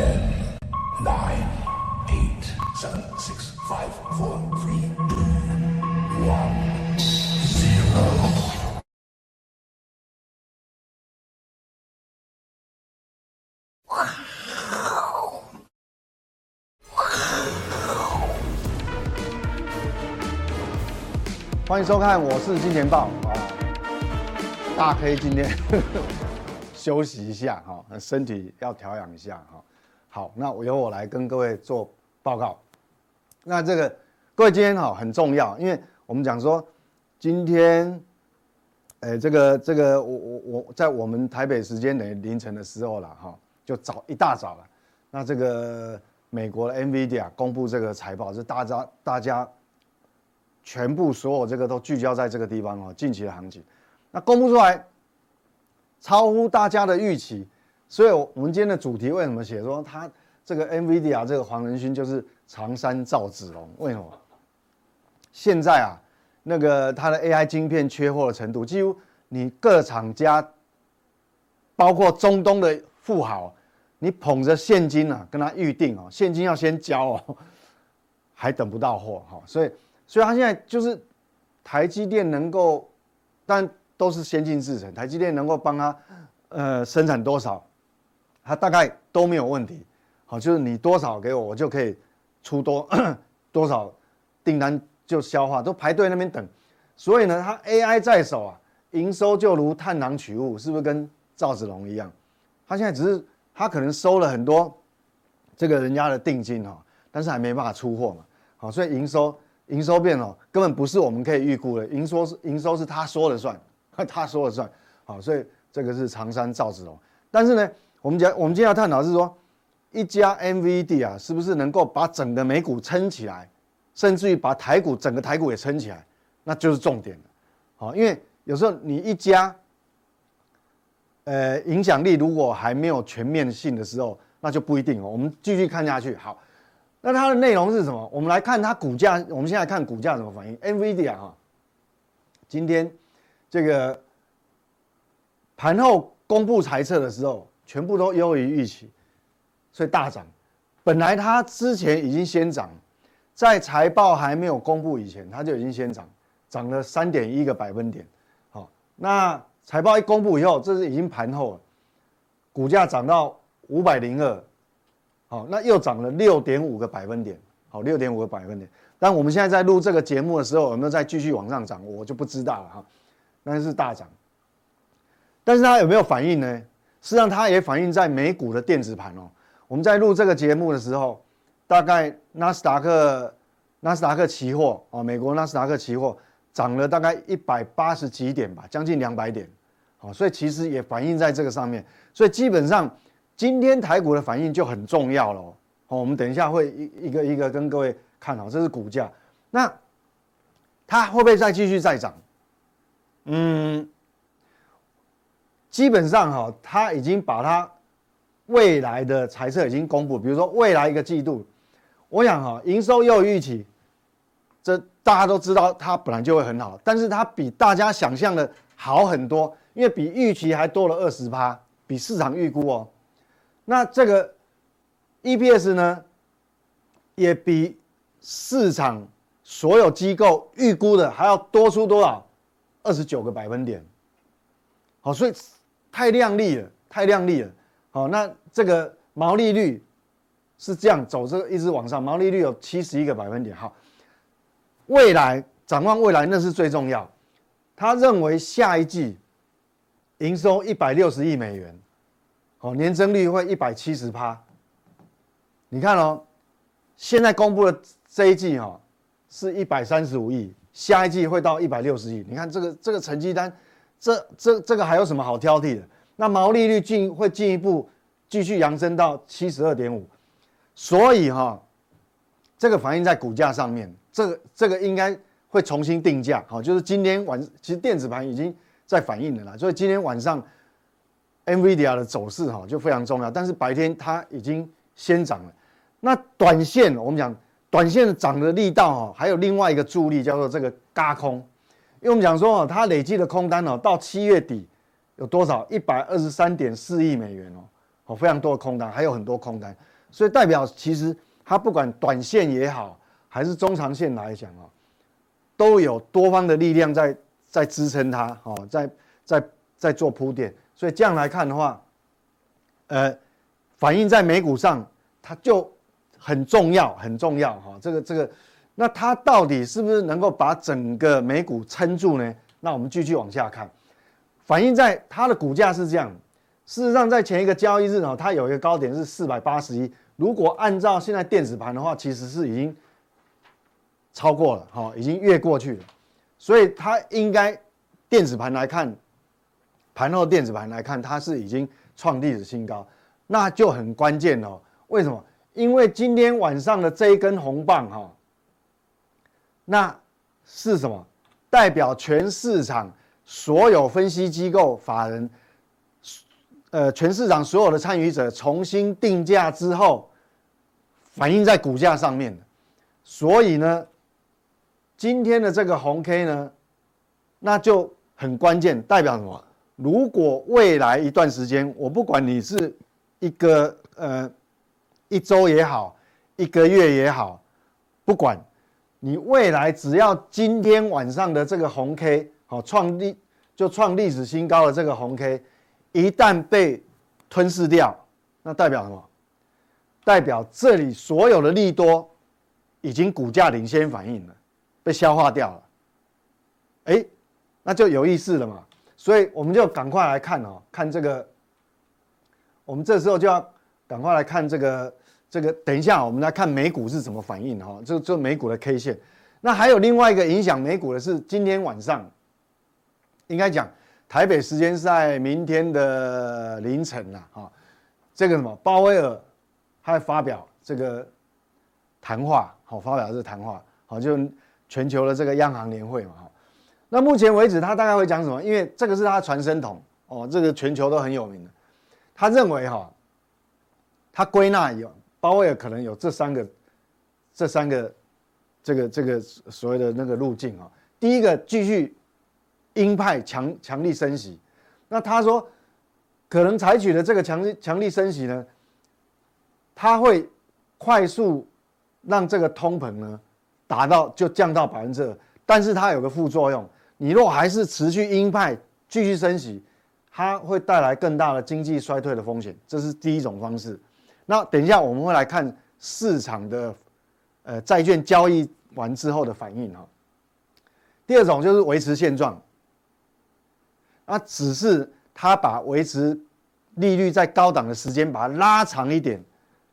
Ten, nine, eight, seven, six, five, four, three, two, one, zero. 欢迎收看，我是金钱豹啊。大 K 今天呵呵休息一下哈，身体要调养一下哈。好，那我由我来跟各位做报告。那这个各位今天哈很重要，因为我们讲说今天，哎，这个这个我我我在我们台北时间的凌晨的时候了哈，就早一大早了。那这个美国的 NVIDIA 公布这个财报，是大家大家。全部所有这个都聚焦在这个地方哦，近期的行情，那公布出来超乎大家的预期，所以我们今天的主题为什么写说他这个 NVIDIA 这个黄仁勋就是长山赵子龙？为什么？现在啊，那个他的 AI 晶片缺货的程度，几乎你各厂家，包括中东的富豪，你捧着现金啊跟他预定哦，现金要先交哦，还等不到货哈，所以。所以他现在就是台积电能够，但都是先进制程，台积电能够帮他呃生产多少，他大概都没有问题。好，就是你多少给我，我就可以出多 多少订单就消化，都排队那边等。所以呢，他 AI 在手啊，营收就如探囊取物，是不是跟赵子龙一样？他现在只是他可能收了很多这个人家的定金哈，但是还没办法出货嘛。好，所以营收。营收变了，根本不是我们可以预估的。营收是营收是他说了算，他说了算。好，所以这个是长山赵子龙。但是呢，我们讲我们今天要探讨是说，一家 NVD 啊，是不是能够把整个美股撑起来，甚至于把台股整个台股也撑起来，那就是重点了。好，因为有时候你一家，呃，影响力如果还没有全面性的时候，那就不一定哦。我们继续看下去，好。那它的内容是什么？我们来看它股价。我们现在看股价怎么反应。NVIDIA 哈，今天这个盘后公布财测的时候，全部都优于预期，所以大涨。本来它之前已经先涨，在财报还没有公布以前，它就已经先涨，涨了三点一个百分点。好，那财报一公布以后，这是已经盘后了，股价涨到五百零二。好，那又涨了六点五个百分点，好，六点五个百分点。但我们现在在录这个节目的时候，有没有再继续往上涨？我就不知道了哈。但是大涨，但是它有没有反应呢？实际上它也反映在美股的电子盘哦。我们在录这个节目的时候，大概纳斯达克纳斯达克期货哦，美国纳斯达克期货涨了大概一百八十几点吧，将近两百点。好，所以其实也反映在这个上面。所以基本上。今天台股的反应就很重要了，好，我们等一下会一一个一个跟各位看好，这是股价，那它会不会再继续再涨？嗯，基本上哈，它已经把它未来的财测已经公布，比如说未来一个季度，我想哈，营收又预期，这大家都知道它本来就会很好，但是它比大家想象的好很多，因为比预期还多了二十趴，比市场预估哦。那这个 EPS 呢，也比市场所有机构预估的还要多出多少？二十九个百分点。好，所以太亮丽了，太亮丽了。好，那这个毛利率是这样走，这个一直往上，毛利率有七十一个百分点。好，未来展望未来，那是最重要。他认为下一季营收一百六十亿美元。哦，年增率会一百七十趴。你看哦，现在公布的这一季、哦，是一百三十五亿，下一季会到一百六十亿。你看这个这个成绩单，这这这个还有什么好挑剔的？那毛利率进会进一步继续扬升到七十二点五，所以哈、这个反映在股价上面，这个这个应该会重新定价。好，就是今天晚其实电子盘已经在反映了啦，所以今天晚上。NVIDIA 的走势哈就非常重要，但是白天它已经先涨了。那短线我们讲短线涨的力道哈，还有另外一个助力叫做这个轧空，因为我们讲说哦，它累计的空单哦到七月底有多少？一百二十三点四亿美元哦，哦，非常多的空单，还有很多空单，所以代表其实它不管短线也好，还是中长线来讲哦，都有多方的力量在在支撑它，哦，在在在做铺垫，所以这样来看的话，呃，反映在美股上，它就很重要，很重要哈，这个这个。那它到底是不是能够把整个美股撑住呢？那我们继续往下看，反映在它的股价是这样。事实上，在前一个交易日呢，它有一个高点是四百八十一。如果按照现在电子盘的话，其实是已经超过了，哈，已经越过去了。所以它应该电子盘来看，盘后电子盘来看，它是已经创历史新高，那就很关键哦。为什么？因为今天晚上的这一根红棒，哈。那是什么？代表全市场所有分析机构、法人，呃，全市场所有的参与者重新定价之后，反映在股价上面。所以呢，今天的这个红 K 呢，那就很关键，代表什么？如果未来一段时间，我不管你是一个呃一周也好，一个月也好，不管。你未来只要今天晚上的这个红 K 好创历就创历史新高的这个红 K，一旦被吞噬掉，那代表什么？代表这里所有的利多已经股价领先反应了，被消化掉了。哎，那就有意思了嘛。所以我们就赶快来看哦，看这个，我们这时候就要赶快来看这个。这个等一下，我们来看美股是怎么反应的哈。这这美股的 K 线，那还有另外一个影响美股的是今天晚上，应该讲台北时间是在明天的凌晨了哈。这个什么鲍威尔他发表这个谈话，好发表这个谈话，好就全球的这个央行年会嘛哈。那目前为止他大概会讲什么？因为这个是他的传声筒哦，这个全球都很有名的。他认为哈，他归纳有。鲍威尔可能有这三个，这三个，这个这个所谓的那个路径啊。第一个继续鹰派强强力升息，那他说可能采取的这个强强力升息呢，他会快速让这个通膨呢达到就降到百分之二，但是它有个副作用，你若还是持续鹰派继续升息，它会带来更大的经济衰退的风险，这是第一种方式。那等一下我们会来看市场的，呃，债券交易完之后的反应哈。第二种就是维持现状，那只是他把维持利率在高档的时间把它拉长一点，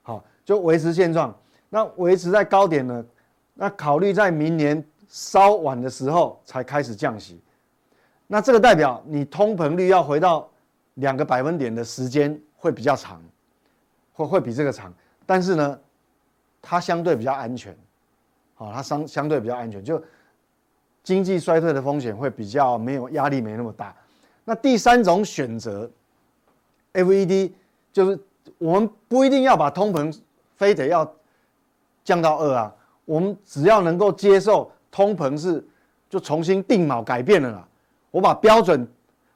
好，就维持现状。那维持在高点呢？那考虑在明年稍晚的时候才开始降息。那这个代表你通膨率要回到两个百分点的时间会比较长。会会比这个长，但是呢，它相对比较安全，好，它相相对比较安全，就经济衰退的风险会比较没有压力，没那么大。那第三种选择，FED 就是我们不一定要把通膨非得要降到二啊，我们只要能够接受通膨是就重新定锚改变了啦，我把标准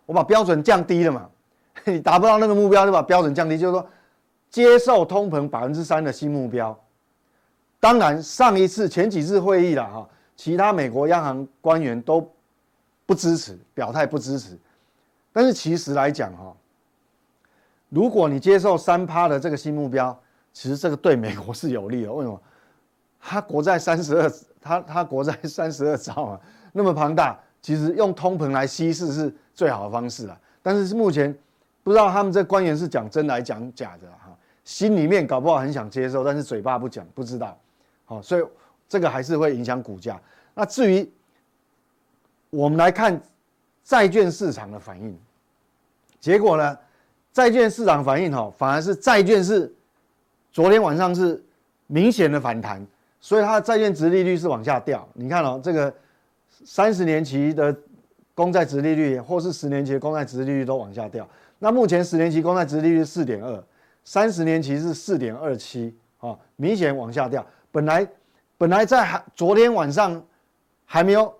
我把标准降低了嘛，你达不到那个目标就把标准降低，就是说。接受通膨百分之三的新目标，当然上一次前几次会议了哈，其他美国央行官员都不支持，表态不支持。但是其实来讲哈，如果你接受三趴的这个新目标，其实这个对美国是有利的。为什么？它国债三十二，它它国债 三十二兆啊，那么庞大，其实用通膨来稀释是最好的方式了。但是目前不知道他们这官员是讲真来讲假的哈。心里面搞不好很想接受，但是嘴巴不讲，不知道，好，所以这个还是会影响股价。那至于我们来看债券市场的反应，结果呢，债券市场反应哈，反而是债券是昨天晚上是明显的反弹，所以它的债券殖利率是往下掉。你看哦，这个三十年期的公债殖利率，或是十年期的公债殖利率都往下掉。那目前十年期公债殖利率四点二。三十年期是四点二七啊，明显往下掉。本来本来在还昨天晚上还没有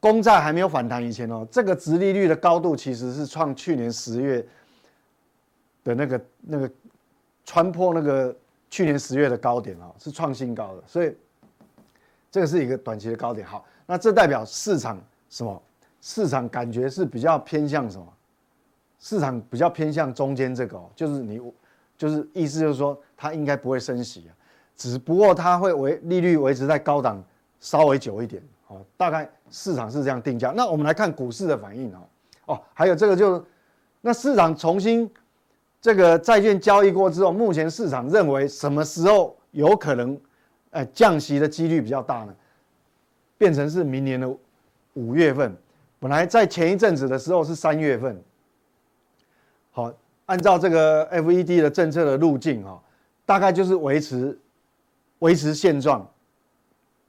公债还没有反弹以前哦，这个殖利率的高度其实是创去年十月的那个那个穿破那个去年十月的高点啊，是创新高的，所以这个是一个短期的高点。好，那这代表市场什么？市场感觉是比较偏向什么？市场比较偏向中间这个哦，就是你，就是意思就是说，它应该不会升息啊，只不过它会维利率维持在高档稍微久一点，哦，大概市场是这样定价。那我们来看股市的反应哦，哦，还有这个就是，那市场重新这个债券交易过之后，目前市场认为什么时候有可能，呃，降息的几率比较大呢？变成是明年的五月份，本来在前一阵子的时候是三月份。好，按照这个 FED 的政策的路径哈，大概就是维持维持现状，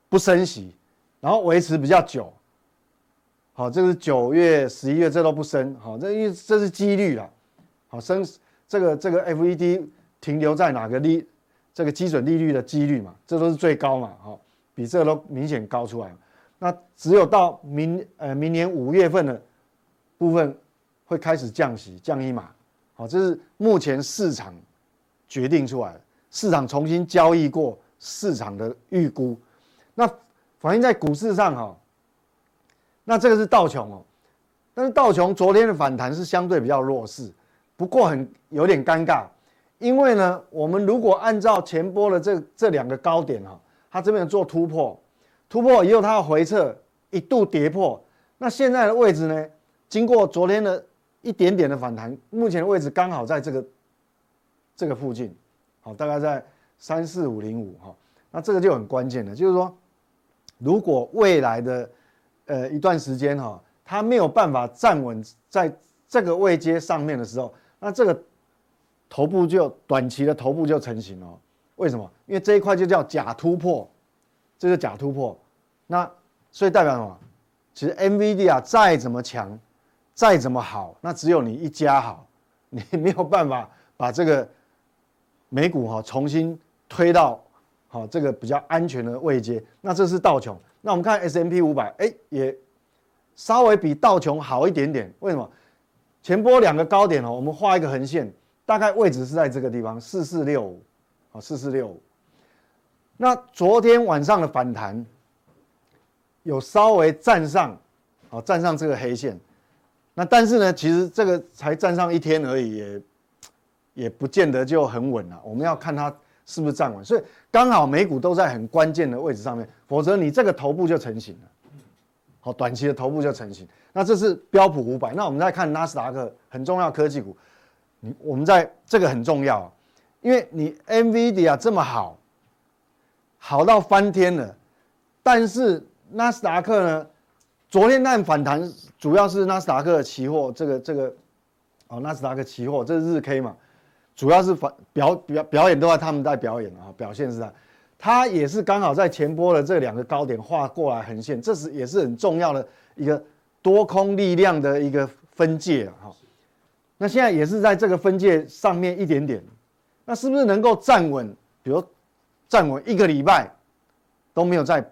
不升息，然后维持比较久。好，这是九月、十一月这都不升，好，这因为这是几率了。好，升这个这个 FED 停留在哪个利这个基准利率的几率嘛，这都是最高嘛，好，比这都明显高出来。那只有到明呃明年五月份的部分会开始降息，降一码。好，这是目前市场决定出来的，市场重新交易过市场的预估，那反映在股市上哈。那这个是道琼哦，但是道琼昨天的反弹是相对比较弱势，不过很有点尴尬，因为呢，我们如果按照前波的这这两个高点哈，它这边做突破，突破以后它要回撤，一度跌破，那现在的位置呢，经过昨天的。一点点的反弹，目前的位置刚好在这个这个附近，好，大概在三四五零五哈，那这个就很关键了，就是说，如果未来的呃一段时间哈，它没有办法站稳在这个位阶上面的时候，那这个头部就短期的头部就成型了。为什么？因为这一块就叫假突破，这是假突破，那所以代表什么？其实 NVD 啊再怎么强。再怎么好，那只有你一家好，你没有办法把这个美股哈重新推到好这个比较安全的位阶。那这是道琼。那我们看 S M P 五百，哎，也稍微比道琼好一点点。为什么？前波两个高点哦，我们画一个横线，大概位置是在这个地方，四四六五，好，四四六五。那昨天晚上的反弹有稍微站上，好，站上这个黑线。那但是呢，其实这个才站上一天而已，也也不见得就很稳了。我们要看它是不是站稳，所以刚好美股都在很关键的位置上面，否则你这个头部就成型了。好，短期的头部就成型。那这是标普五百，那我们再看纳斯达克，很重要科技股。你我们在这个很重要，因为你 NVIDIA 这么好，好到翻天了，但是纳斯达克呢？昨天那反弹主要是纳斯达克期货，这个这个，哦，纳斯达克期货这是日 K 嘛，主要是反表表表演都在他们在表演啊，表现是在，它也是刚好在前波的这两个高点画过来横线，这是也是很重要的一个多空力量的一个分界啊，哈，那现在也是在这个分界上面一点点，那是不是能够站稳？比如站稳一个礼拜都没有再。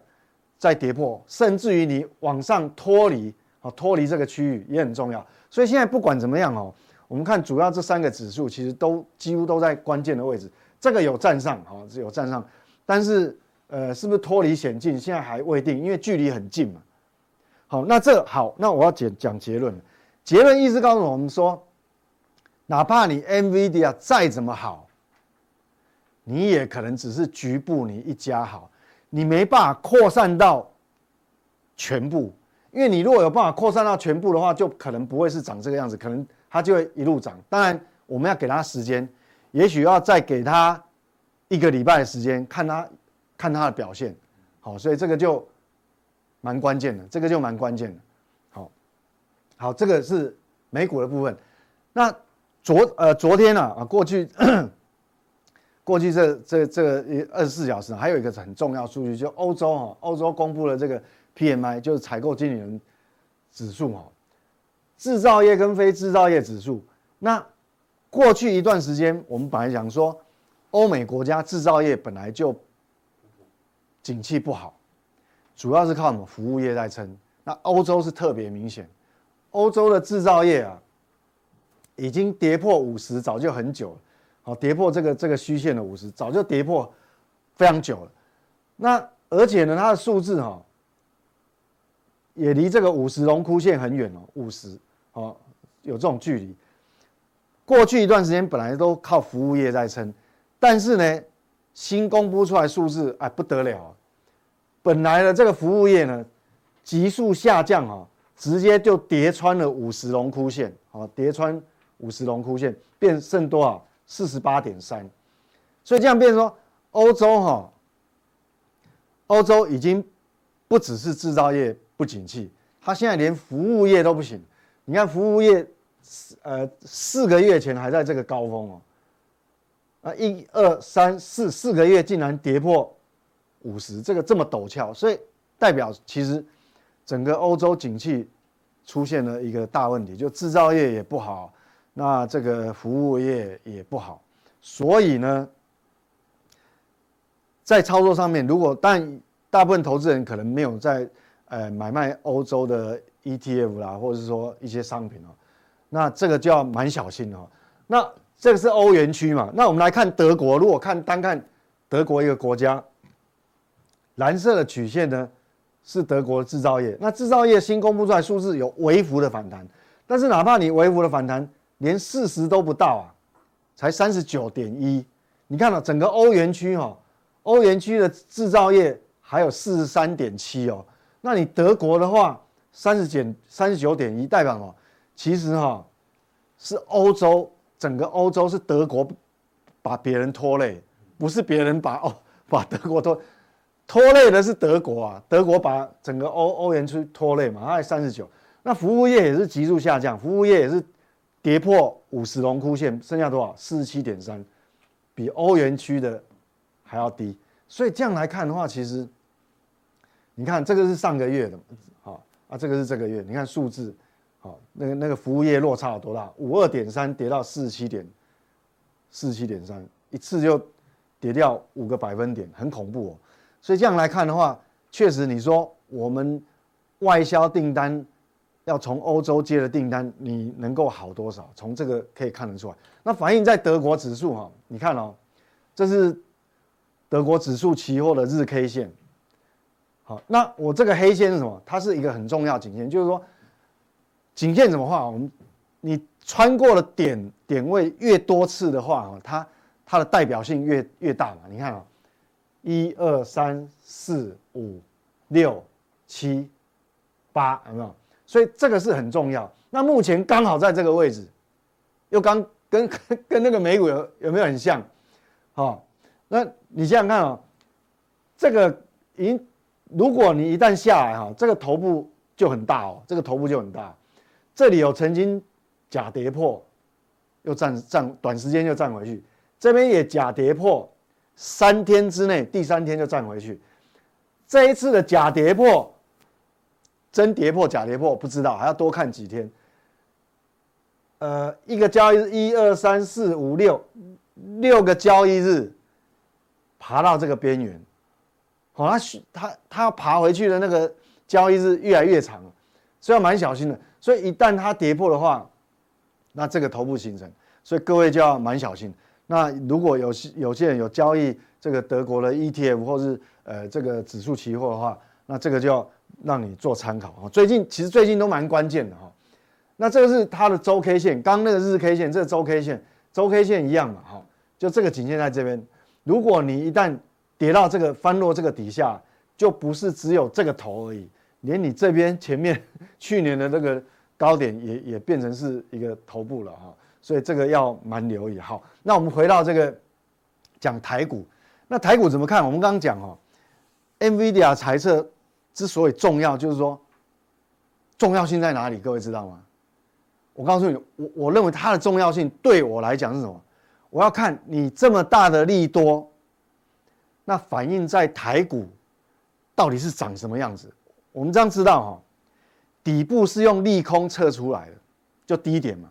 再跌破，甚至于你往上脱离，啊，脱离这个区域也很重要。所以现在不管怎么样哦，我们看主要这三个指数其实都几乎都在关键的位置。这个有站上，啊，是有站上，但是呃，是不是脱离险境，现在还未定，因为距离很近嘛。好，那这好，那我要讲讲结论。结论意思告诉我们说，哪怕你 NVIDIA 再怎么好，你也可能只是局部你一家好。你没办法扩散到全部，因为你如果有办法扩散到全部的话，就可能不会是长这个样子，可能它就会一路涨。当然，我们要给它时间，也许要再给它一个礼拜的时间，看它看它的表现。好，所以这个就蛮关键的，这个就蛮关键的。好，好，这个是美股的部分。那昨呃昨天啊啊过去。过去这这这个二十四小时，还有一个很重要数据，就欧洲哈，欧洲公布了这个 PMI，就是采购经理人指数哈，制造业跟非制造业指数。那过去一段时间，我们本来讲说，欧美国家制造业本来就景气不好，主要是靠什么服务业在撑。那欧洲是特别明显，欧洲的制造业啊，已经跌破五十，早就很久了。好，跌破这个这个虚线的五十，早就跌破非常久了。那而且呢，它的数字哈，也离这个五十龙枯线很远哦，五十哦，有这种距离。过去一段时间本来都靠服务业在撑，但是呢，新公布出来数字哎不得了，本来的这个服务业呢，急速下降哈，直接就跌穿了五十龙枯线，哦，跌穿五十龙枯线，变剩多少？四十八点三，所以这样变成说，欧洲哈，欧洲已经不只是制造业不景气，它现在连服务业都不行。你看服务业。呃，四个月前还在这个高峰哦，啊，一二三四四个月竟然跌破五十，这个这么陡峭，所以代表其实整个欧洲景气出现了一个大问题，就制造业也不好，那这个服务业也不好，所以呢，在操作上面，如果但大部分投资人可能没有在呃买卖欧洲的 ETF 啦，或者是说一些商品哦。那这个就要蛮小心哦。那这个是欧元区嘛？那我们来看德国，如果看单看德国一个国家，蓝色的曲线呢是德国的制造业。那制造业新公布出来数字有微幅的反弹，但是哪怕你微幅的反弹，连四十都不到啊，才三十九点一。你看到整个欧元区哈，欧元区的制造业还有四十三点七哦。那你德国的话，三十减三十九点一，代表什么？其实哈，是欧洲整个欧洲是德国把别人拖累，不是别人把哦把德国拖拖累的是德国啊，德国把整个欧欧元区拖累嘛，它还三十九，那服务业也是急速下降，服务业也是跌破五十龙枯线，剩下多少？四十七点三，比欧元区的还要低，所以这样来看的话，其实你看这个是上个月的，好啊，这个是这个月，你看数字。好，那个那个服务业落差有多大？五二点三跌到四十七点，四十七点三，一次就跌掉五个百分点，很恐怖哦。所以这样来看的话，确实你说我们外销订单要从欧洲接的订单，你能够好多少？从这个可以看得出来。那反映在德国指数哈，你看哦，这是德国指数期货的日 K 线。好，那我这个黑线是什么？它是一个很重要颈线，就是说。颈线怎么画？我们你穿过了点点位越多次的话，它它的代表性越越大嘛。你看啊，一二三四五六七八，有没有？所以这个是很重要。那目前刚好在这个位置，又刚跟 跟那个美股有有没有很像？好，那你想想看啊，这个已，如果你一旦下来哈，这个头部就很大哦，这个头部就很大。这里有曾经假跌破，又站站短时间就站回去，这边也假跌破，三天之内第三天就站回去。这一次的假跌破，真跌破假跌破不知道，还要多看几天。呃，一个交易日一二三四五六六个交易日，爬到这个边缘，好、哦，他他他要爬回去的那个交易日越来越长，所以要蛮小心的。所以一旦它跌破的话，那这个头部形成，所以各位就要蛮小心。那如果有有些人有交易这个德国的 ETF 或是呃这个指数期货的话，那这个就要让你做参考啊。最近其实最近都蛮关键的哈。那这个是它的周 K 线，刚那个日 K 线，这个周 K 线，周 K 线一样嘛哈。就这个颈线在这边，如果你一旦跌到这个翻落这个底下，就不是只有这个头而已，连你这边前面 去年的那个。高点也也变成是一个头部了哈，所以这个要蛮留意。哈，那我们回到这个讲台股，那台股怎么看？我们刚刚讲哦，NVIDIA 财测之所以重要，就是说重要性在哪里？各位知道吗？我告诉你，我我认为它的重要性对我来讲是什么？我要看你这么大的利多，那反映在台股到底是长什么样子？我们这样知道哈。底部是用利空测出来的，就低点嘛。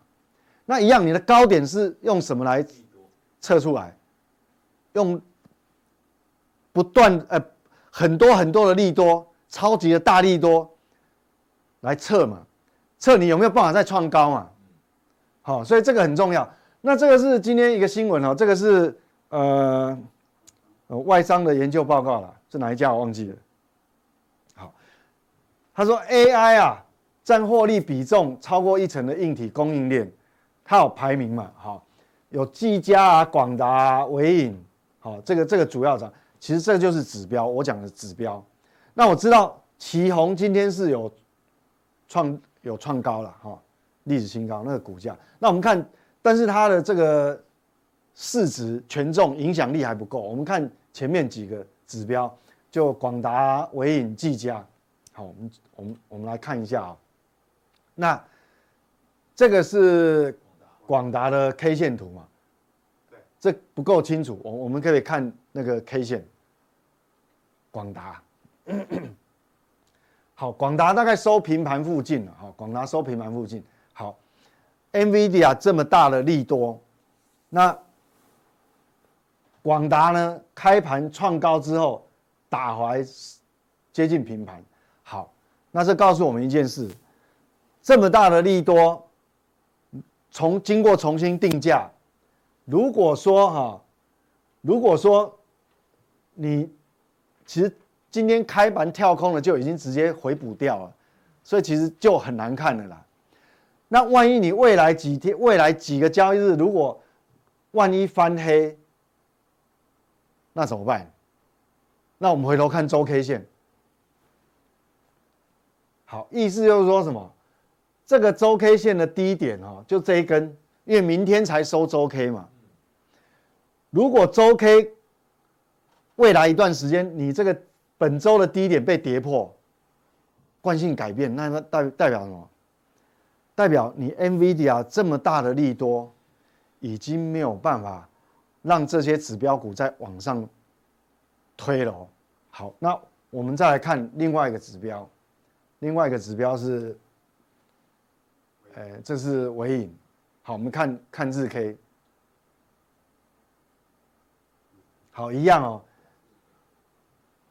那一样，你的高点是用什么来测出来？用不断呃很多很多的利多，超级的大利多来测嘛？测你有没有办法再创高嘛？好，所以这个很重要。那这个是今天一个新闻哦，这个是呃，呃外商的研究报告了，是哪一家我忘记了。好，他说 AI 啊占获利比重超过一成的硬体供应链，它有排名嘛？好，有技嘉啊、广达啊、纬颖，好，这个这个主要的，其实这就是指标，我讲的指标。那我知道奇宏今天是有创有创高了哈。历史新高，那个股价。那我们看，但是它的这个市值、权重、影响力还不够。我们看前面几个指标，就广达、伟影、技嘉。好，我们我们我们来看一下啊。那这个是广达的 K 线图嘛？对，这不够清楚。我我们可以看那个 K 线，广达。好，广达大概收平盘附近了。好，广达收平盘附近。好，NVIDIA 这么大的利多，那广达呢？开盘创高之后打回接近平盘。好，那这告诉我们一件事：这么大的利多，从经过重新定价，如果说哈，如果说你其实今天开盘跳空了，就已经直接回补掉了，所以其实就很难看了啦。那万一你未来几天、未来几个交易日，如果万一翻黑，那怎么办？那我们回头看周 K 线。好，意思就是说什么？这个周 K 线的低点哦，就这一根，因为明天才收周 K 嘛。如果周 K 未来一段时间，你这个本周的低点被跌破，惯性改变，那那代代表什么？代表你 NVIDIA 这么大的利多，已经没有办法让这些指标股再往上推了哦。好，那我们再来看另外一个指标，另外一个指标是，哎，这是尾影。好，我们看看日 K。好，一样哦，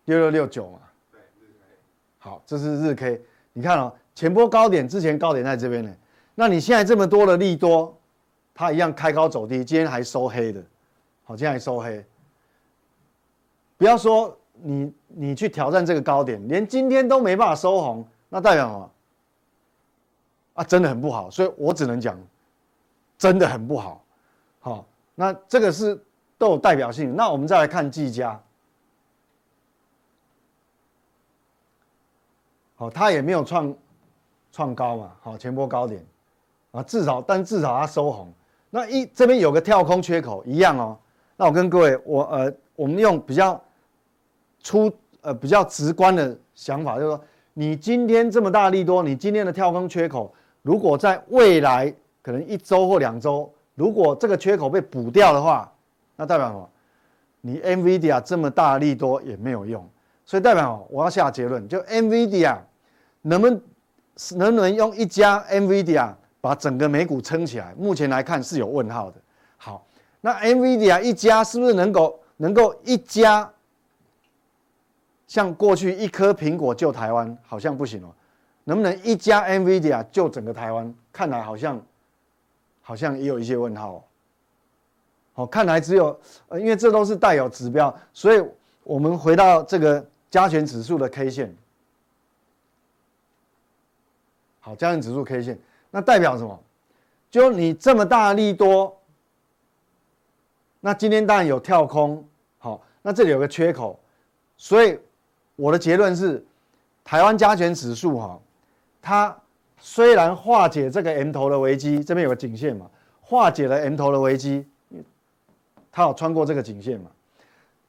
六六六九嘛。对，日 K。好，这是日 K，你看哦。前波高点之前高点在这边呢，那你现在这么多的利多，它一样开高走低，今天还收黑的，好，今天还收黑。不要说你你去挑战这个高点，连今天都没办法收红，那代表什么？啊，真的很不好，所以我只能讲，真的很不好。好，那这个是都有代表性。那我们再来看技嘉，好，它也没有创。创高嘛，好，前波高点，啊，至少，但至少它收红。那一这边有个跳空缺口，一样哦。那我跟各位，我呃，我们用比较粗呃比较直观的想法，就是说，你今天这么大利多，你今天的跳空缺口，如果在未来可能一周或两周，如果这个缺口被补掉的话，那代表什么？你 NVIDIA 这么大利多也没有用。所以代表我要下结论，就 NVIDIA 能不能？能不能用一家 NVIDIA 把整个美股撑起来？目前来看是有问号的。好，那 NVIDIA 一家是不是能够能够一家像过去一颗苹果救台湾？好像不行哦。能不能一家 NVIDIA 救整个台湾？看来好像好像也有一些问号哦。好，看来只有呃，因为这都是带有指标，所以我们回到这个加权指数的 K 线。好，加权指数 K 线，那代表什么？就你这么大力多，那今天当然有跳空，好，那这里有个缺口，所以我的结论是，台湾加权指数哈，它虽然化解这个 M 头的危机，这边有个颈线嘛，化解了 M 头的危机，它有穿过这个颈线嘛，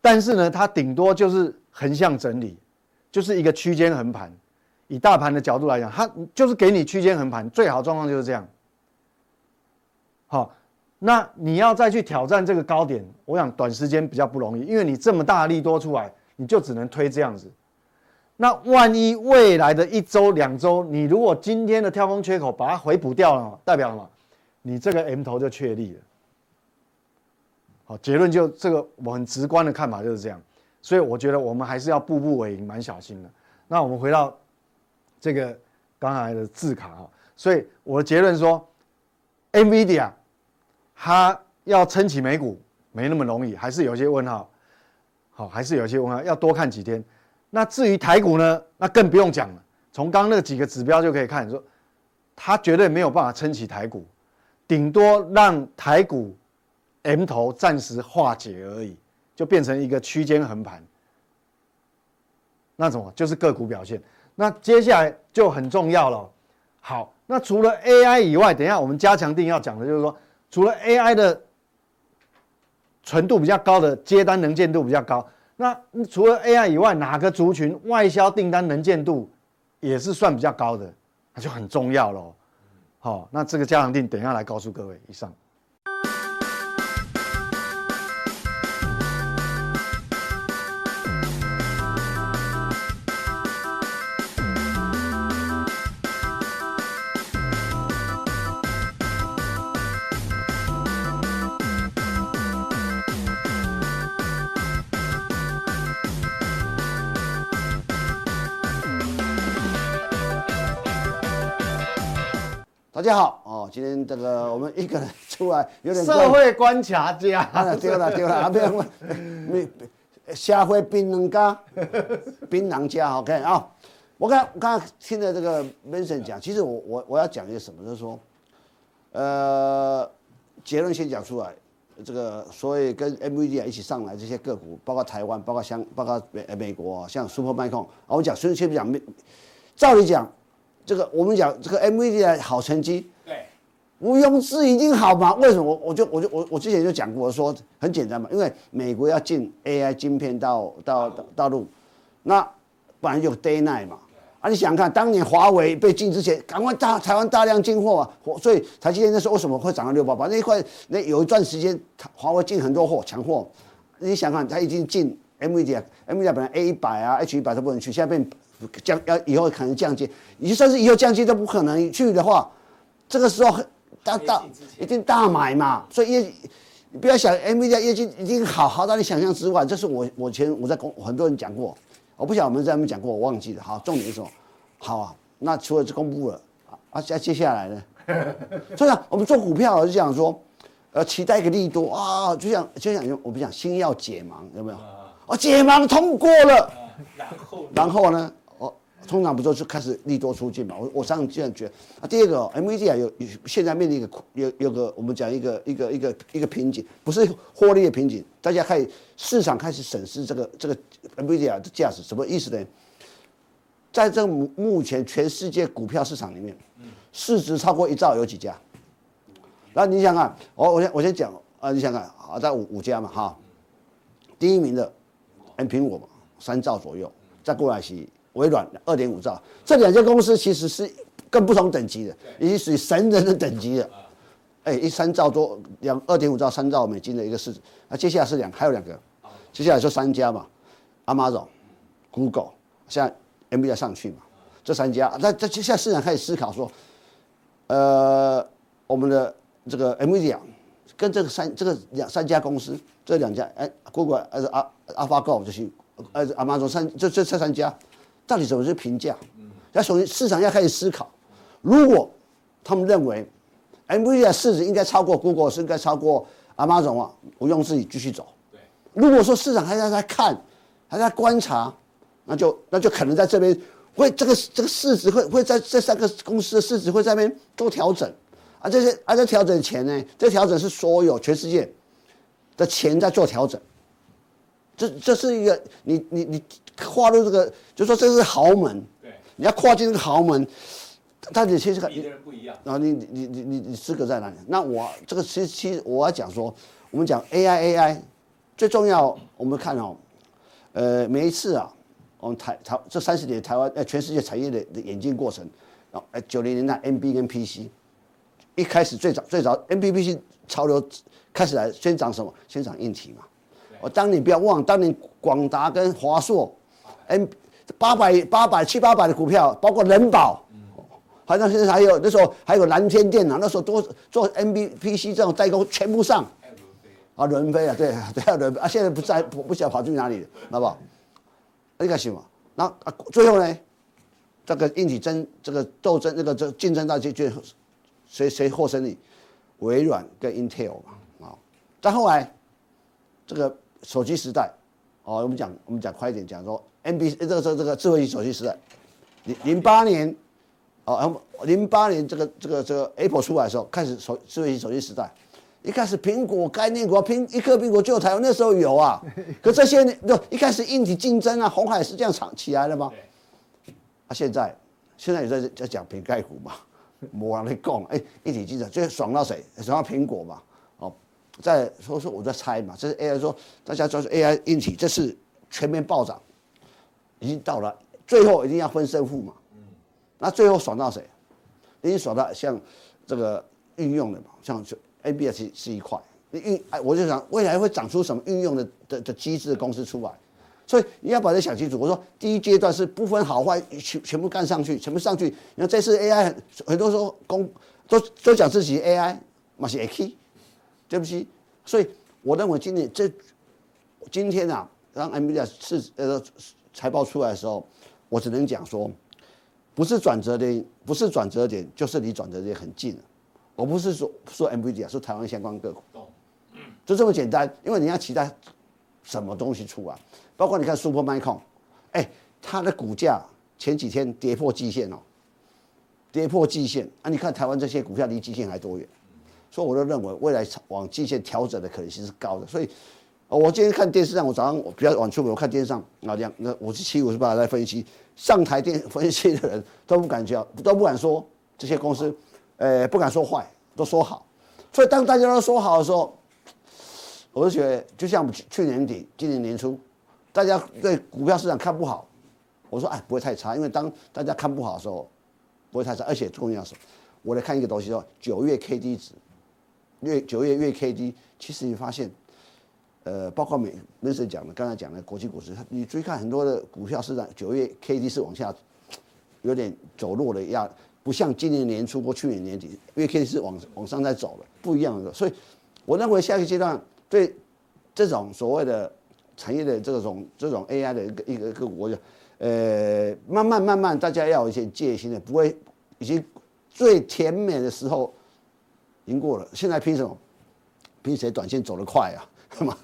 但是呢，它顶多就是横向整理，就是一个区间横盘。以大盘的角度来讲，它就是给你区间横盘，最好状况就是这样。好，那你要再去挑战这个高点，我想短时间比较不容易，因为你这么大的利多出来，你就只能推这样子。那万一未来的一周、两周，你如果今天的跳空缺口把它回补掉了，代表什么？你这个 M 头就确立了。好，结论就这个，我很直观的看法就是这样。所以我觉得我们还是要步步为营，蛮小心的。那我们回到。这个刚才的字卡哈，所以我的结论说 NVIDIA 它要撑起美股没那么容易，还是有些问号。好，还是有些问号，要多看几天。那至于台股呢？那更不用讲了。从刚那几个指标就可以看，说它绝对没有办法撑起台股，顶多让台股 M 头暂时化解而已，就变成一个区间横盘。那怎么？就是个股表现。那接下来就很重要了。好，那除了 AI 以外，等一下我们加强定要讲的就是说，除了 AI 的。纯度比较高的接单能见度比较高，那除了 AI 以外，哪个族群外销订单能见度也是算比较高的，那就很重要喽。好，那这个加强定等一下来告诉各位。以上。家好哦，今天这个我们一个人出来有点社会观察家，对了对了，啊不要问，你社会槟榔家，槟榔家，OK 啊。我刚我刚刚听了这个 Vincent 讲，其实我我我要讲一个什么，就是说，呃，结论先讲出来，这个所以跟 NVIDIA 一起上来这些个股，包括台湾，包括香，包括美美国，像 Supermicro，我讲先不讲，照理讲。这个我们讲这个 NVIDIA 的好成绩，对，毋庸置疑一定好嘛？为什么？我我就我就我我之前就讲过说很简单嘛，因为美国要进 AI 晶片到到大陆，那本来就 Day night 嘛，啊，你想想看，当年华为被禁之前，赶快大台湾大量进货啊，所以台积电那时候为什么会涨到六八八？那一块那有一段时间，华为进很多货抢货，你想想看，它已经进 NVIDIA，NVIDIA 本来 A 一百啊 H 一百都不能去，现在变。降要以后可能降阶，你就算是以后降阶都不可能去的话，这个时候大大一定大买嘛。所以业你不要想 NVIDIA 业绩已经好好到你想象之外。这是我我前我在公很多人讲过，我不晓得我们在那边讲过，我忘记了。好，重点是什么？好啊，那除了这公布了啊，接接下来呢？所以啊，我们做股票我就想说，呃，期待一个利多啊，就像就像我们讲新药解盲有没有？哦，解盲通过了，然后然后呢？通常不都是开始利多出尽嘛？我我上次这样觉得啊。第二个 M V D 啊有现在面临一个有有个我们讲一个一个一个一个瓶颈，不是获利的瓶颈，大家开始市场开始审视这个这个 M V D I 的价值，什么意思呢？在这个目目前全世界股票市场里面，市值超过一兆有几家？那你想看，我我先我先讲啊，你想看啊，在五五家嘛哈，第一名的 M 苹果嘛，三兆左右，再过来是。微软二点五兆，这两家公司其实是更不同等级的，已经属于神人的等级了。哎，一三兆多，两二点五兆三兆美金的一个市值。那接下来是两，还有两个，接下来就三家嘛，Amazon、Google，现在 NVIDIA 上去嘛，这三家。那这接下来市场开始思考说，呃，我们的这个 NVIDIA 跟这个三这个两三家公司，这两家哎，Google 还是阿 AlphaGo 就是，呃，Amazon 三这这这三家。到底怎么去评价？要首先市场要开始思考，如果他们认为 NVIDIA 市值应该超过 Google，是应该超过 Amazon 啊，不用自己继续走。如果说市场还在在看，还在观察，那就那就可能在这边会这个这个市值会会在这三个公司的市值会在那边做调整，啊这些啊在调整前呢，这调整是所有全世界的钱在做调整。这这是一个你你你跨入这个，就说这是豪门，对，你要跨进这个豪门，但你其实你的人不一样啊，你你你你你资格在哪里？那我这个其实其实我要讲说，我们讲 AI AI 最重要，我们看哦，呃，每一次啊，我们台台这三十年台湾呃全世界产业的的演进过程，啊，呃九零年代 NB 跟 PC，一开始最早最早 NB PC 潮流开始来先涨什么？先涨硬体嘛。我当你不要忘，当年广达跟华硕，N 八百八百七八百的股票，包括人保，好像现在还有那时候还有蓝天电脑，那时候都做 NBPC 这种代工全部上，啊伦飞啊，对 对啊伦飞。啊，现在不在不不晓得跑去哪里了，好不好？那个什么，那啊最后呢，这个硬体争这个斗争，那个这竞争到就就谁谁获胜利？微软跟 Intel 嘛，啊，再后来这个手机时代，哦，我们讲我们讲快一点讲说，NB 这个这个这个智慧型手机时代，零零八年，哦，零八年这个这个这个 Apple 出来的时候，开始手智慧型手机时代，一开始苹果概念股，苹一颗苹果就台湾那时候有啊，可这些年就一开始硬体竞争啊，红海是这样长起来的吗？啊，现在现在也在在讲苹概股嘛。我来讲，哎，一体机的最爽到谁？爽到苹果嘛？哦，在说说我在猜嘛，这是 AI 说大家说是 AI 硬体，这是全面暴涨，已经到了最后一定要分胜负嘛。那最后爽到谁？已经爽到像这个运用的嘛，像就 ABS 是一块，你运哎，我就想未来会长出什么运用的的的机制的公司出来。所以你要把这想清楚。我说第一阶段是不分好坏，全全部干上去，全部上去。你看这次 AI 很很多时候公都都讲自己 AI 嘛是 AK，对不起。所以我认为今年这今天啊，当 NVIDIA 是呃财报出来的时候，我只能讲说，不是转折点，不是转折点，就是离转折点很近了。我不是说说 NVIDIA，说台湾相关个股，就这么简单。因为你要期待什么东西出来。包括你看 Supermicro，哎，它的股价前几天跌破季线哦，跌破季线啊！你看台湾这些股票离季线还多远？所以我都认为未来往季线调整的可能性是高的。所以，我今天看电视上，我早上我比较晚出门，我看电视上啊，这样那我是七五十八来分析，上台电 分析的人都不敢讲，都不敢说这些公司，呃，不敢说坏，都说好。所以当大家都说好的时候，我就觉得就像去去年底、今年年初。大家对股票市场看不好，我说哎，不会太差，因为当大家看不好的时候，不会太差，而且重要是，我来看一个东西说九月 K D 值，月九月月 K D，其实你发现，呃，包括美美神讲的，刚才讲的国际股市，你注意看很多的股票市场九月 K D 是往下，有点走弱的样，不像今年年初或去年年底月 K D 是往往上在走了，不一样的，所以我认为下一个阶段对这种所谓的。产业的这种这种 AI 的一个一个个国家，呃，慢慢慢慢，大家要有一些戒心的，不会已经最甜美的时候已经过了。现在拼什么？拼谁短线走得快啊？干嘛，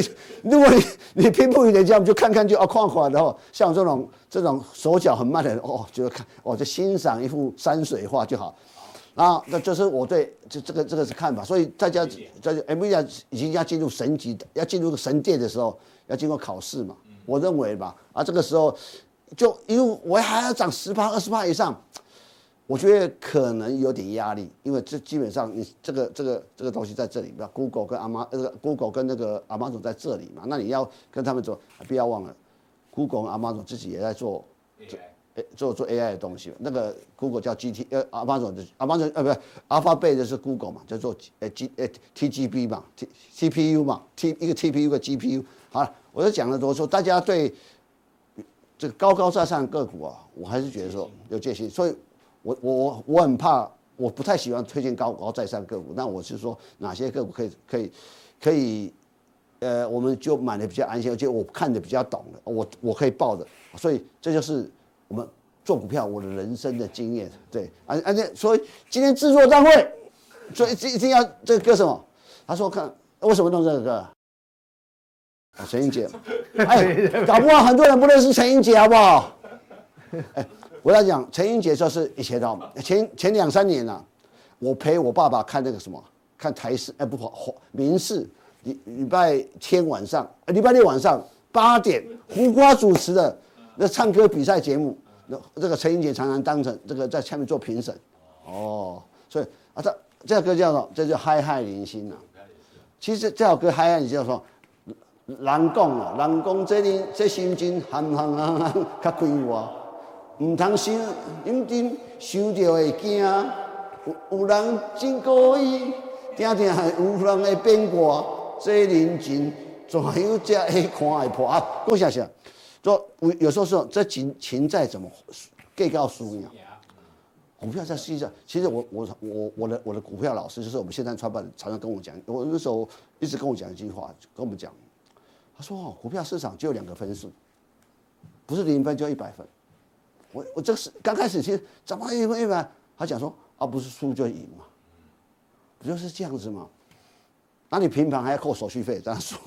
如果你你拼不赢人家，我们就看看就啊，看看然后像我这种这种手脚很慢的人，哦，就看哦，就欣赏一幅山水画就好。啊，那这是我对这这个这个是看法。所以大家在 mvpa 已经要进入神级，要进入神殿的时候。要经过考试嘛？我认为吧，啊，这个时候就因为我还要涨十趴、二十趴以上，我觉得可能有点压力，因为这基本上你这个这个这个东西在这里，吧 Google 跟阿妈那个 Google 跟那个阿妈总在这里嘛，那你要跟他们做，不要忘了，Google 跟阿妈总自己也在做，做做做 AI 的东西。那个 Google 叫 GT，呃，阿妈总的阿妈总呃不是 Alphabet 的是 Google 嘛，叫做呃 G 呃 TGB 嘛，T TPU 嘛，T 一个 TPU 个 GPU。好了，我就讲了多说，大家对这个高高在上的个股啊，我还是觉得说有戒心，所以我我我很怕，我不太喜欢推荐高高在上个股。那我是说哪些个股可以可以可以，呃，我们就买的比较安心，而且我看的比较懂的，我我可以抱的。所以这就是我们做股票我的人生的经验。对，而而且所以今天制作大会，所以一定要这个歌什么？他说看为什么弄这个歌？陈英杰，哎，搞不好很多人不认识陈英杰，好不好？哎，我要讲陈英杰，就是以前的前前两三年啊，我陪我爸爸看那个什么，看台视，哎，不跑，民视，礼礼拜天晚上，礼拜六晚上八点，胡瓜主持的那唱歌比赛节目，那这个陈英杰常常当成这个在下面做评审，哦，所以啊，这这首歌叫做，这叫嗨嗨人心呐。其实这首歌嗨嗨，你就说。人讲啊，人讲这人这心情憨憨憨憨较快活，唔通想，认真想着会惊。有有人真故意，定定有人会变卦。这人情怎样才会看会破啊？讲下下，说有有时候说这情情债怎么计较输赢，股票在实际上，其实我我我我的我的股票老师就是我们现在创办人，常常跟我讲，我那时候一直跟我讲一句话，跟我们讲。他说：“哦，股票市场就有两个分数，不是零分就一百分。我我这个是刚开始其实怎么一分一百？他讲说啊，不是输就赢嘛。不就是这样子吗？那你平盘还要扣手续费，这样说，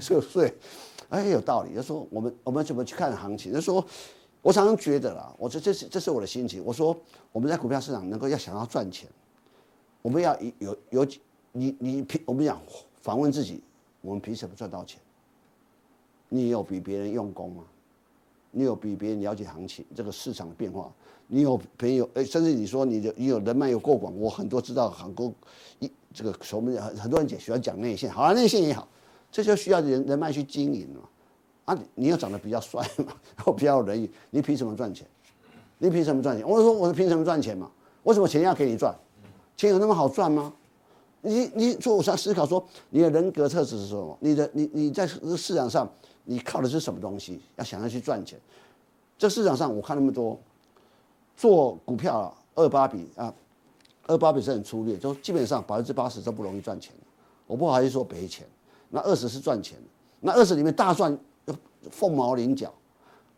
是不是？哎，有道理。就说我们我们怎么去看行情？就说我常常觉得啦，我这这是这是我的心情。我说我们在股票市场能够要想要赚钱，我们要有有你你凭我们讲反问自己，我们凭什么赚到钱？你有比别人用功吗？你有比别人了解行情这个市场的变化？你有朋友哎，甚至你说你的你有人脉有够广，我很多知道很多一这个我们很很多人也喜欢讲内线，好啊，内线也好，这就需要人人脉去经营嘛。啊，你又长得比较帅嘛，然后比较有人缘，你凭什么赚钱？你凭什么赚钱？我说我凭什么赚钱嘛？为什么钱要给你赚？钱有那么好赚吗？你你做我想思考说，你的人格特质是什么？你的你你在市场上。你靠的是什么东西？要想要去赚钱，这市场上我看那么多做股票啊，二八比啊，二八比是很粗略，就基本上百分之八十都不容易赚钱。我不好意思说赔钱，那二十是赚钱，那二十里面大赚凤毛麟角。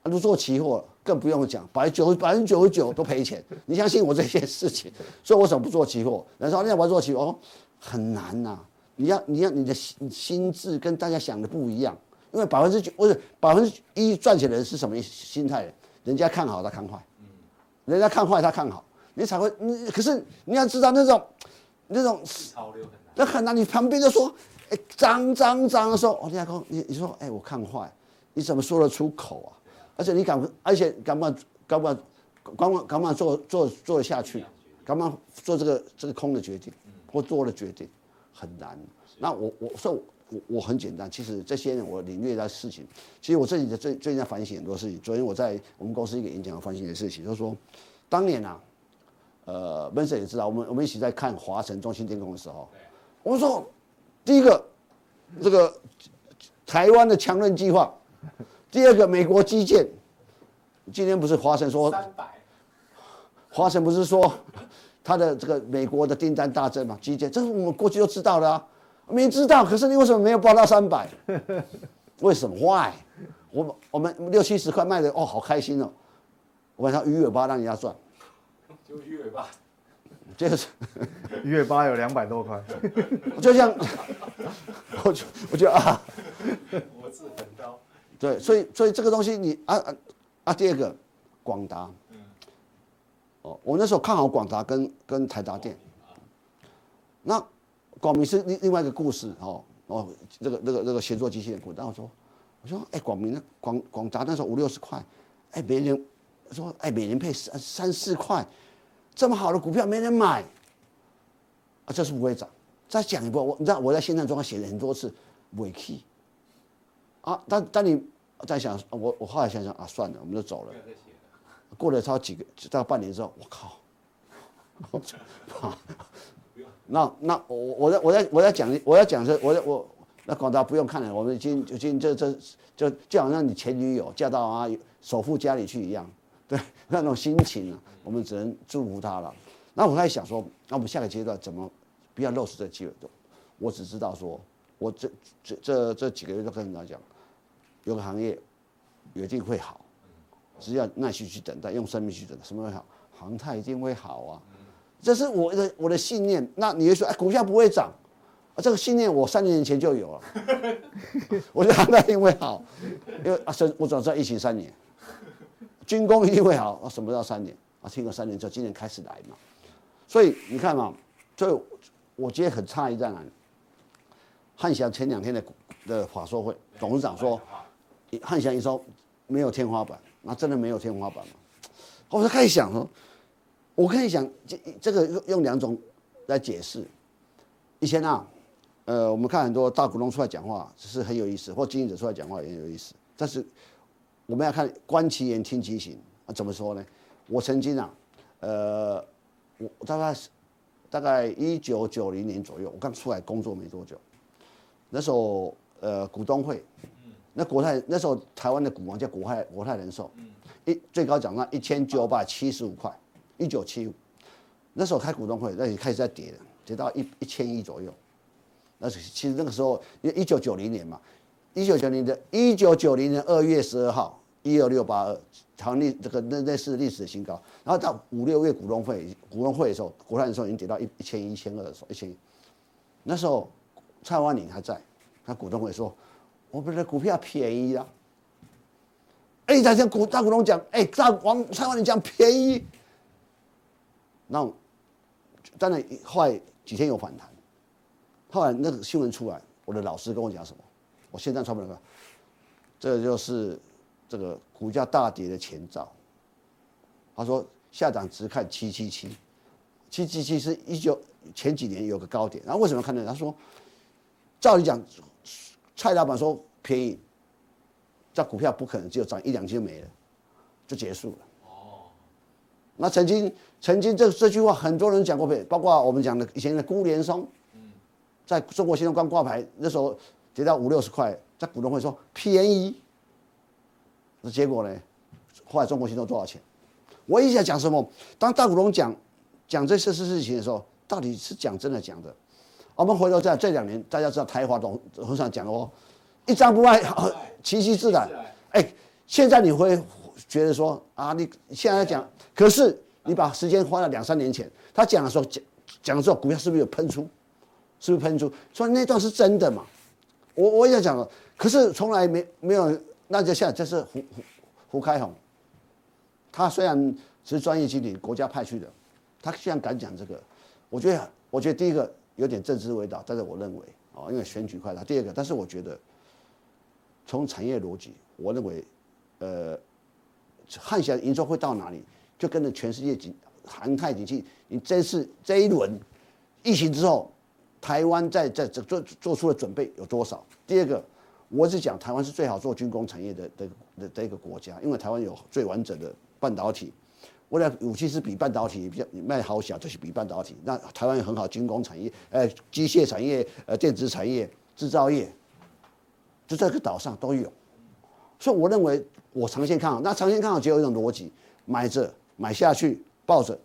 如果做期货更不用讲，百分之九百分之九十九都赔钱。你相信我这件事情，所以我怎么不做期货？人说你要不要做期货？哦，很难呐、你要你要你的心心智跟大家想的不一样。因为百分之九不是百分之一赚钱的人是什么心态？人家看好他看坏，人家看坏他看好，你才会你。可是你要知道那种那种潮流那很难。你旁边就说哎涨涨涨的时候，哦，人家说你你说哎我看坏，你怎么说得出口啊？而且你敢而且敢不敢敢不敢敢不敢敢不敢做做做得下去？敢不敢做这个这个空的决定或做的决定很难。那我我说我。我我很简单，其实这些年我领略的事情，其实我自己的最最近在反省很多事情。昨天我在我们公司一个演讲反省的事情，就是说，当年啊，呃，温 Sir 也知道，我们我们一起在看华晨、中心电工的时候，我们说，第一个，这个台湾的强韧计划，第二个美国基建，今天不是华晨说，华晨不是说他的这个美国的订单大增嘛？基建，这是我们过去都知道的啊。明知道，可是你为什么没有报到三百？为什么？Why？我们我们六七十块卖的哦，好开心哦！晚上鱼尾巴让人家赚，就鱼尾巴，就是 鱼尾巴有两百多块，就像我就我觉得啊，我是很高，对，所以所以这个东西你啊啊啊，第二个广达，哦，我那时候看好广达跟跟台达电，那。广明是另另外一个故事哦哦，这个这个这个协作机器人股，然后我说我说哎，广明那广广达那时候五六十块，哎，没人说哎，每人配三三四块，这么好的股票没人买，啊，这是不会涨。再讲一波，我你知道我在线上中写了很多次尾气，啊，但但你在想我我后来想想啊，算了，我们就走了。过了超几个大概半年之后，我靠，那那我我在我在我在讲我要讲这我在我那广达不用看了，我们已经已经这这就就好像你前女友嫁到啊首富家里去一样，对那种心情啊，我们只能祝福她了。那我在想说，那我们下个阶段怎么不要漏失这机会？我只知道说，我这这这这几个月都跟人家讲，有个行业一定会好，只要耐心去等待，用生命去等待，什么会好？航太一定会好啊。这是我的我的信念。那你会说，哎，股价不会涨，啊，这个信念我三年前就有了。我觉得航太一定会好，因为啊，我早知道疫情三年，军工一定会好，啊，什么叫三年？啊，听个三年之后，今年开始来嘛。所以你看嘛，所以我觉得很诧异在哪里？汉翔前两天的的法说会，董事长说，汉翔一说没有天花板，那真的没有天花板吗？我就开始想说。我可以想这这个用用两种来解释。以前啊，呃，我们看很多大股东出来讲话，是很有意思，或经营者出来讲话也很有意思。但是我们要看观其言听其行啊，怎么说呢？我曾经啊，呃，我大概大概一九九零年左右，我刚出来工作没多久，那时候呃股东会，那国泰那时候台湾的股王叫国泰国泰人寿，一最高涨到一千九百七十五块。一九七五，那时候开股东会，那也开始在跌了，跌到一一千亿左右。那是其实那个时候，因为一九九零年嘛，一九九零的，一九九零年二月十二号，一二六八二，台湾历这个那那是历史的新高。然后到五六月股东会股东会的时候，国泰的时候已经跌到一一千一千二的时候，一千一。那时候蔡万里还在，他股东会说，我们的股票便宜啊。哎，他向股大股东讲，哎，大王蔡万里讲便宜。那当然后来几天有反弹，后来那个新闻出来，我的老师跟我讲什么？我现在传不了，这就是这个股价大跌的前兆。他说下涨只看七七七，七七七是一九前几年有个高点，然后为什么看呢？他说，照理讲，蔡老板说便宜，这股票不可能只有涨一两斤就没了，就结束了。哦，那曾经曾经这这句话很多人讲过，包括我们讲的以前的辜连松，在中国信托刚挂牌那时候。跌到五六十块，在股东会说便宜，那结果呢？后来中国信托多少钱？我一直在讲什么？当大股东讲讲这些事情的时候，到底是讲真的讲的？我们回头在这两年，大家知道台华董董事长讲哦，一张不卖，奇迹自然。哎，现在你会觉得说啊，你现在讲，可是你把时间花了两三年前，他讲的时候讲讲的时候，股票是不是有喷出？是不是喷出？所以那段是真的嘛？我我也讲了，可是从来没没有，那就像这是胡胡胡开红，他虽然是专业经理，国家派去的，他居然敢讲这个，我觉得我觉得第一个有点政治味道，但是我认为啊，因为选举快了，第二个，但是我觉得从产业逻辑，我认为呃，汉翔营收会到哪里，就跟着全世界景航太景气，你这次这一轮疫情之后。台湾在在这做做出的准备有多少？第二个，我是讲台湾是最好做军工产业的的的的一个国家，因为台湾有最完整的半导体。未来武器是比半导体比较卖好小，就是比半导体。那台湾有很好军工产业，呃，机械产业，呃，电子产业，制造业，就在这个岛上都有。所以我认为我长线看好。那长线看好只有一种逻辑：买着买下去，抱着，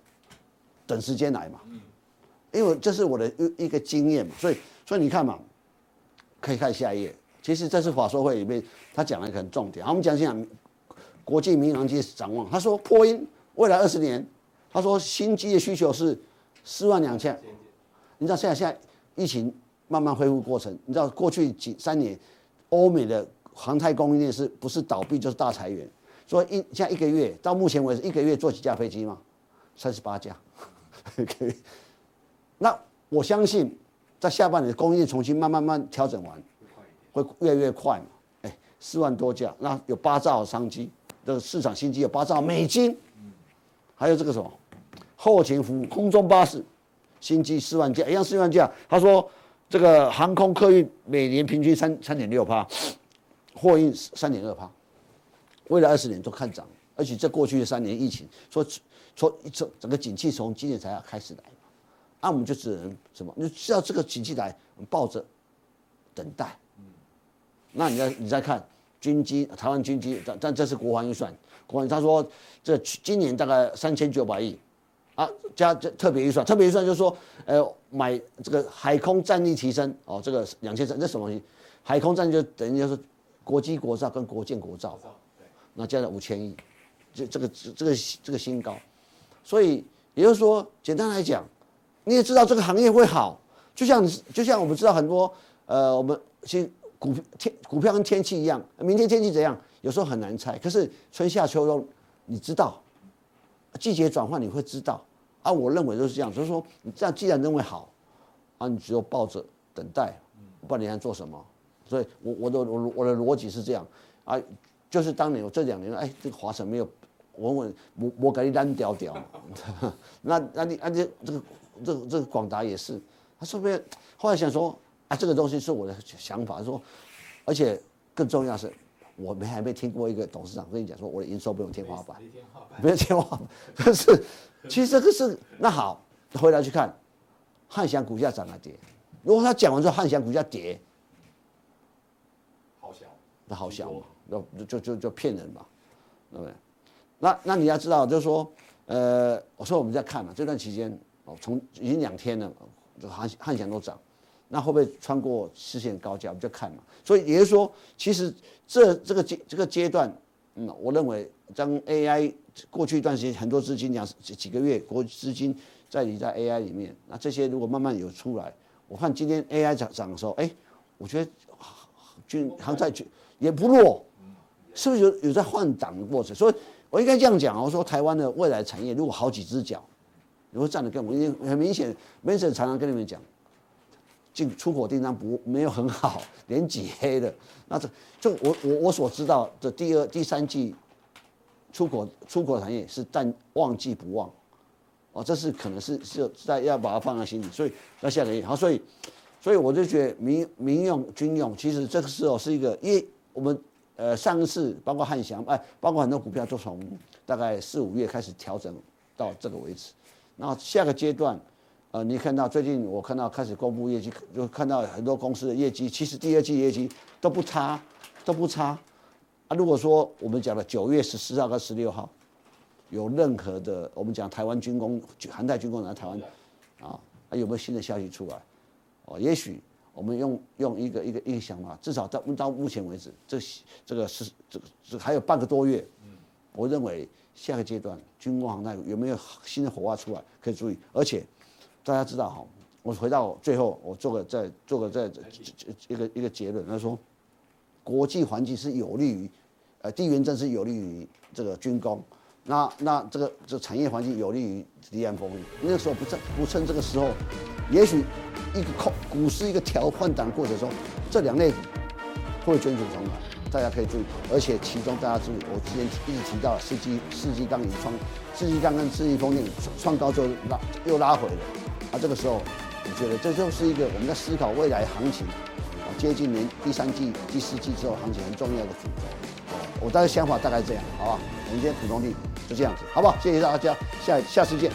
等时间来嘛。因为这是我的一一个经验嘛，所以所以你看嘛，可以看下一页。其实这次法说会里面他讲了一个很重点。好，我们讲讲国际民航机展望。他说波音未来二十年，他说新机的需求是四万两千。你知道现在现在疫情慢慢恢复过程，你知道过去几三年欧美的航太供应链是不是倒闭就是大裁员？所以一像一个月到目前为止一个月坐几架飞机吗？三十八架。可以。那我相信，在下半年供应重新慢慢慢调整完，会越来越快嘛？哎，四万多架，那有八兆商机，这个市场新机有八兆美金，还有这个什么后勤服务空中巴士新机四万架，一样四万架。他说这个航空客运每年平均三三点六趴，货运三点二趴，未来二十年都看涨，而且这过去的三年疫情，说说整整个景气从今年才要开始来。那、啊、我们就只能什么？你知道这个景气来，我们抱着等待。那你再你再看军机，台湾军机，但但这是国防预算，国防他说这今年大概三千九百亿，啊加这特别预算，特别预算就是说，呃买这个海空战力提升哦，这个两千三，这什么东西？海空战就等于就是国机国造跟国舰国造，那加了五千亿，这这个这个这个新高，所以也就是说，简单来讲。你也知道这个行业会好，就像就像我们知道很多，呃，我们其实股天股票跟天气一样，明天天气怎样，有时候很难猜。可是春夏秋冬，你知道，季节转换你会知道。啊，我认为都是这样，就是说你这样既然认为好，啊，你只有抱着等待，不然你还做什么？所以我我的我我的逻辑是这样，啊，就是当年我这两年，哎，这个华晨没有稳稳，我我给你单调调，那那你啊这这个。这个这个广达也是，他说不定后来想说，啊，这个东西是我的想法，说，而且更重要是，我们还没听过一个董事长跟你讲说，我的营收不用天花板，不用天花板，可 是其实这个是那好，回来去看，汉翔股价涨了跌，如果他讲完之后汉翔股价跌，好小，那好小嘛，那就就就骗人嘛，对不对？那那你要知道，就是说，呃，我说我们在看嘛，这段期间。哦，从已经两天了，这汉汉翔都涨，那会不会穿过实现高价？我们就看嘛。所以也就是说，其实这这个阶这个阶段，嗯，我认为将 AI 过去一段时间很多资金两几几个月国资金在你在 AI 里面，那这些如果慢慢有出来，我看今天 AI 涨涨的时候，哎，我觉得军航在军也不弱，是不是有有在换挡的过程？所以我应该这样讲，我说台湾的未来产业如果好几只脚，如果站得更稳，因为很明显，Vincent 常常跟你们讲。进出口订单不没有很好，连几黑的，那这就我我我所知道的第二第三季出口出口产业是淡旺季不旺，哦，这是可能是是在要把它放在心里，所以那下个月好，所以所以我就觉得民民用军用其实这个时候是一个，因为我们呃上一次包括汉翔哎，包括很多股票都从大概四五月开始调整到这个为止，然后下个阶段。呃，你看到最近我看到开始公布业绩，就看到很多公司的业绩，其实第二季业绩都不差，都不差。啊，如果说我们讲的九月十四号跟十六号有任何的，我们讲台湾军工、航太军工来台湾，啊，还有没有新的消息出来？哦，也许我们用用一个一个一个想法，至少到到目前为止，这这个是这个这还有半个多月，我认为下个阶段军工航太有没有新的火花出来可以注意，而且。大家知道哈，我回到最后，我做个再做个再一个一个结论，他说，国际环境是有利于，呃，地缘政治有利于这个军工，那那这个这产业环境有利于离岸风力。那个时候不趁不趁这个时候，也许一个空股市一个调换档过程中，这两类会卷土重来，大家可以注意。而且其中大家注意，我之前一直提到四季四季钢已创，四季钢跟四季风电创高之后拉又拉回了。啊，这个时候，我觉得这就是一个我们在思考未来行情，啊，接近年第三季、第四季之后行情很重要的主轴。我大概想法大概这样，好吧？我们今天普通地就这样子，好不好？谢谢大家，下下次见。